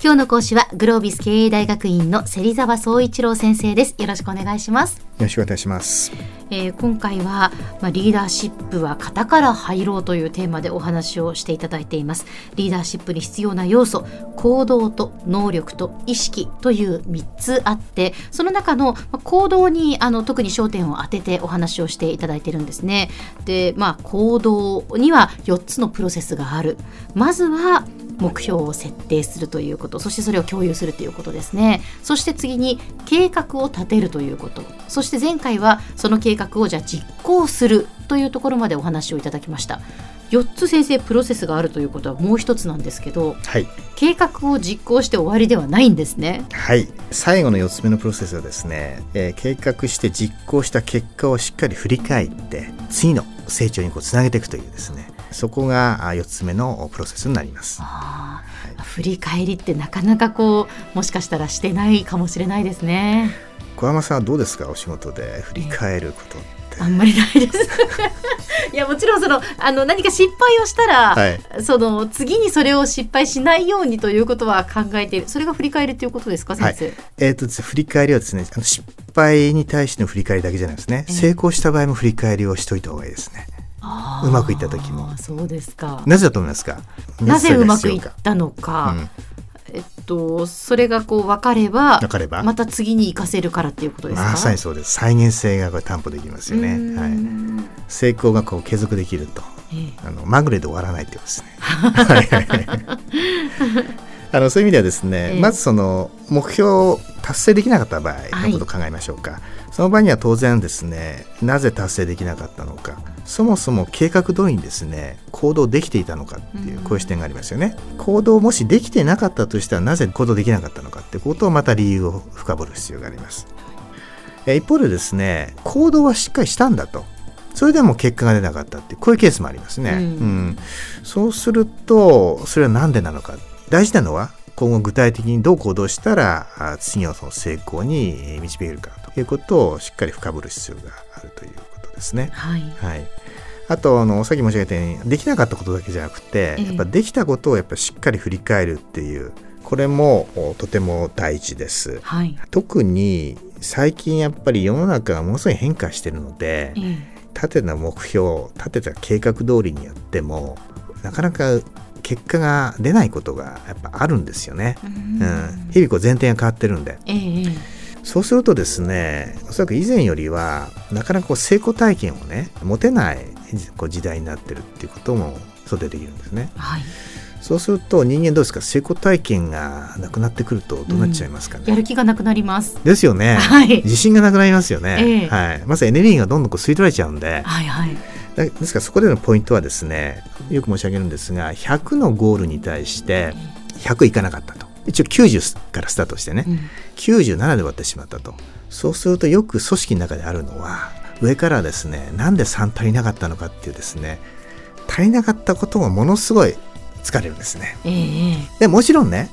今日の講師はグロービス経営大学院の芹沢総一郎先生です。よろしくお願いします。よろしくお願いします。えー、今回は、まあ、リーダーシップは型から入ろうというテーマでお話をしていただいています。リーダーシップに必要な要素行動と能力と意識という3つあってその中の行動にあの特に焦点を当ててお話をしていただいてるんですね。でまあ行動には4つのプロセスがある。まずは目標を設定するということそしてそれを共有するということですね。そして次に計画を立てるということ。そして前回はその計画をじゃあ実行するというところまでお話をいただきました。4つ先生プロセスがあるということはもう一つなんですけど、はい、計画を実行して終わりではないんですね。はい。最後の4つ目のプロセスはですね、えー、計画して実行した結果をしっかり振り返って次の成長にこうつなげていくというですねそこが4つ目のプロセスになります。はい、振り返りってなかなかこうもしかしたらしてないかもしれないですね。小山さんはどうですか？お仕事で振り返ることって。あんまりないです。いやもちろんそのあの何か失敗をしたら、はい、その次にそれを失敗しないようにということは考えている。それが振り返りということですか先生、はい、えーと、と振り返りはですねあの失敗に対しての振り返りだけじゃないですね、えー、成功した場合も振り返りをしといた方がいいですね。うまくいった時も。そうですか。なぜだと思いますか？なぜうまくいったのか、うん、えっとそれがこう分かれば分かれば。また次に生かせるからっていうことですか？まさにそうです。再現性が担保できますよね、はい、成功がこう継続できると、ええ、あのまぐれで終わらないってことですね あのそういう意味ではですね、えまずその目標を達成できなかった場合のことを考えましょうか、はい、その場合には当然ですねなぜ達成できなかったのか。そもそも計画通りにですね行動できていたのかっていうこういう視点がありますよね、行動もしできてなかったとしたらなぜ行動できなかったのかってことをまた理由を深掘る必要があります。一方でですね行動はしっかりしたんだと。それでも結果が出なかったってこういうケースもありますね、うん、うん、そうするとそれは何でなのか大事なのは今後具体的にどう行動したら次のその成功に導けるかということをしっかり深掘る必要があるということですね。はい、はい。あとあのさっき申し上げたようにできなかったことだけじゃなくて、やっぱできたことをやっぱしっかり振り返るっていうこれもとても大事です、はい、特に最近やっぱり世の中がものすごい変化してるので、立てた目標立てた計画通りにやってもなかなか結果が出ないことがやっぱあるんですよね。うん、日々こう前提が変わってるんで。えー、そうするとですねおそらく以前よりはなかなかこう成功体験をね持てないこう時代になってるっていうことも想定できるんですね。はい。そうすると人間どうですか？成功体験がなくなってくるとどうなっちゃいますかね、うん、やる気がなくなります。ですよね、はい、自信がなくなりますよね、えー、はい、まずエネルギーがどんどんこう吸い取られちゃうんで、はいはい、ですからそこでのポイントはですねよく申し上げるんですが100のゴールに対して100いかなかったと。一応90からスタートしてね、うん、97で終わってしまったと。そうするとよく組織の中であるのは上からですねなんで3足りなかったのかっていうですね足りなかったことがものすごい疲れるんですね、えー、でもちろんね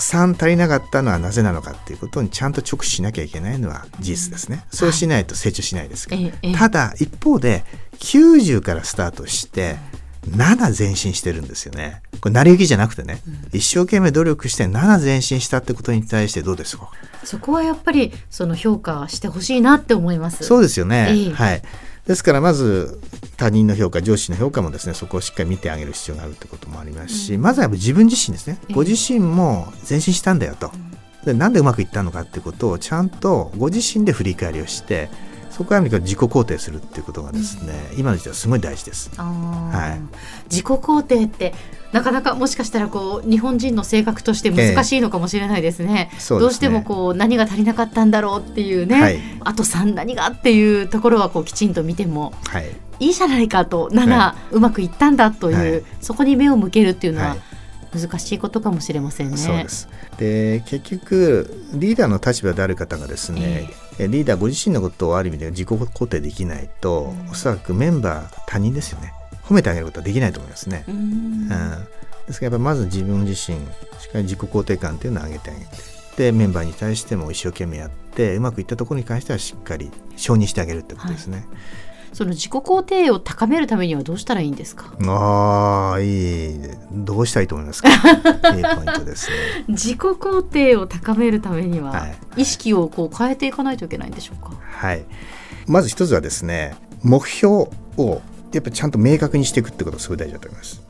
3足りなかったのはなぜなのかっていうことにちゃんと直視しなきゃいけないのは事実ですね。そうしないと成長しないですから。はい、ただ一方で90からスタートして7前進してるんですよね。これ成り行きじゃなくてね、うん、一生懸命努力して7前進したってことに対してどうですか？そこはやっぱりその評価してほしいなって思います。そうですよね。えー、はい。ですからまず他人の評価上司の評価もですねそこをしっかり見てあげる必要があるということもありますし、うん、まずは自分自身ですねご自身も前進したんだよと、でなんでうまくいったのかってことをちゃんとご自身で振り返りをしてそこは自己肯定するっていうことがですね、うん、今の時代すごい大事です。はい、自己肯定ってなかなかもしかしたらこう日本人の性格として難しいのかもしれないですね。えー、どうしてもこう何が足りなかったんだろうっていうね、はい、あと3何がっていうところはこうきちんと見ても、はい、いいじゃないかと7、はい、うまくいったんだという、そこに目を向けるっていうのは、難しいことかもしれませんね。そうです。で結局リーダーの立場である方がですね、えー、リーダーご自身のことをある意味で自己肯定できないと、うん、おそらくメンバー他人ですよね。褒めてあげることはできないと思いますね。うん、うん、ですからやっぱまず自分自身しっかり自己肯定感っていうのを上げてあげてでメンバーに対しても一生懸命やってうまくいったところに関してはしっかり承認してあげるってことですね。その自己肯定を高めるためにはどうしたらいいんですか？ああいいどうしたらいいと思いますか？いいポイントです。ね自己肯定を高めるためには、はい、意識をこう変えていかないといけないんでしょうか？はい。まず一つはですね目標をやっぱりちゃんと明確にしていくってことがすごい大事だと思います。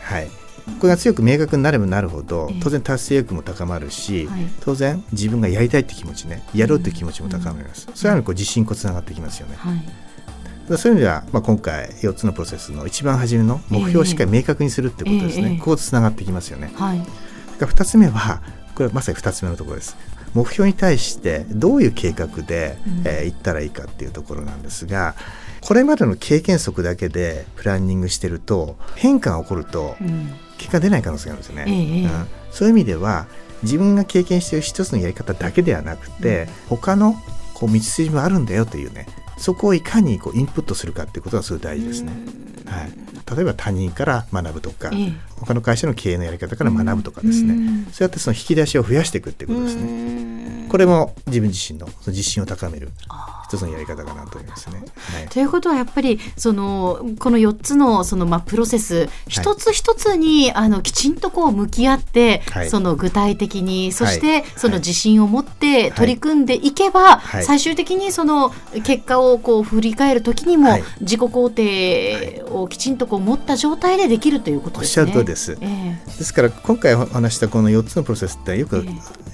はい。これが強く明確になればなるほど当然達成欲も高まるし、当然自分がやりたいって気持ちねやろうって気持ちも高まります、それはこう自信とつながってきますよね、はい、そういう意味では、まあ、今回4つのプロセスの一番初めの目標をしっかり明確にするってことですね、えー、こことつながってきますよね、はい、2つ目はこれはまさに2つ目のところです。目標に対してどういう計画で、うん、えー、行ったらいいかっていうところなんですがこれまでの経験則だけでプランニングしてると変化が起こると結果出ない可能性があるんですよね、うんうん、そういう意味では自分が経験している一つのやり方だけではなくて、うん、他のこう道筋もあるんだよというねそこをいかにこうインプットするかっていうことがすごい大事ですね。はい、例えば他人から学ぶとか、ええ、他の会社の経営のやり方から学ぶとかですね、そうやってその引き出しを増やしていくっていうことですね。これも自分自身の自信を高める一つのやり方かなと思いますね。はい、ということはやっぱりそのこの4つのそのまあプロセス一つ一つに、あのきちんとこう向き合って、はい、その具体的にそしてその自信を持って取り組んでいけば、最終的にその結果をこう振り返る時にも自己肯定をきちんとこう持った状態でできるということですね。です。えー、ですから今回お話したこの4つのプロセスってよく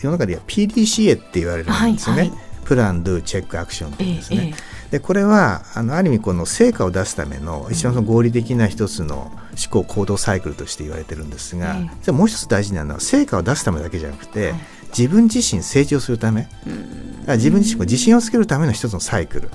世の中では PDCA って言われるんですよね。はいはいプラン、ドゥ、チェック、アクションっていうんですね。でこれはあのある意味この成果を出すための一番その合理的な一つの思考行動サイクルとして言われてるんですが、じゃあもう一つ大事なのは成果を出すためだけじゃなくて、自分自身成長するため、自分自身自信をつけるための一つのサイクル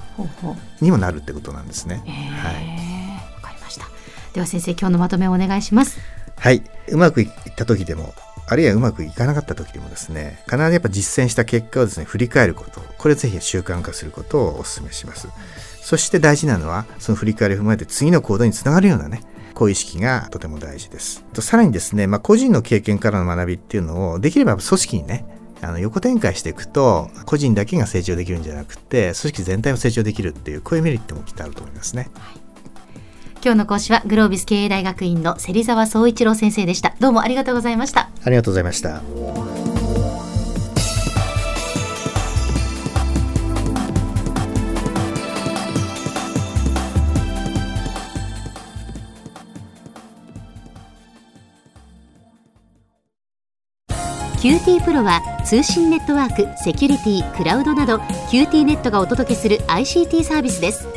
にもなるってことなんですね。はい、わかりました。では先生今日のまとめをお願いします。はい、うまくいった時でもあるいはうまくいかなかった時でもですね必ずやっぱ実践した結果をですね振り返ること。これぜひ習慣化することをお勧めします。そして大事なのはその振り返りを踏まえて次の行動につながるようなねこういう意識がとても大事です。さらにですね、まあ、個人の経験からの学びっていうのをできれば組織にねあの横展開していくと個人だけが成長できるんじゃなくて組織全体も成長できるっていうこういうメリットもきっとあると思いますね。はい。今日の講師はグロービス経営大学院の芹沢総一郎先生でした。どうもありがとうございました。ありがとうございました。QT プロは通信ネットワーク、セキュリティ、クラウドなど QT ネットがお届けする ICT サービスです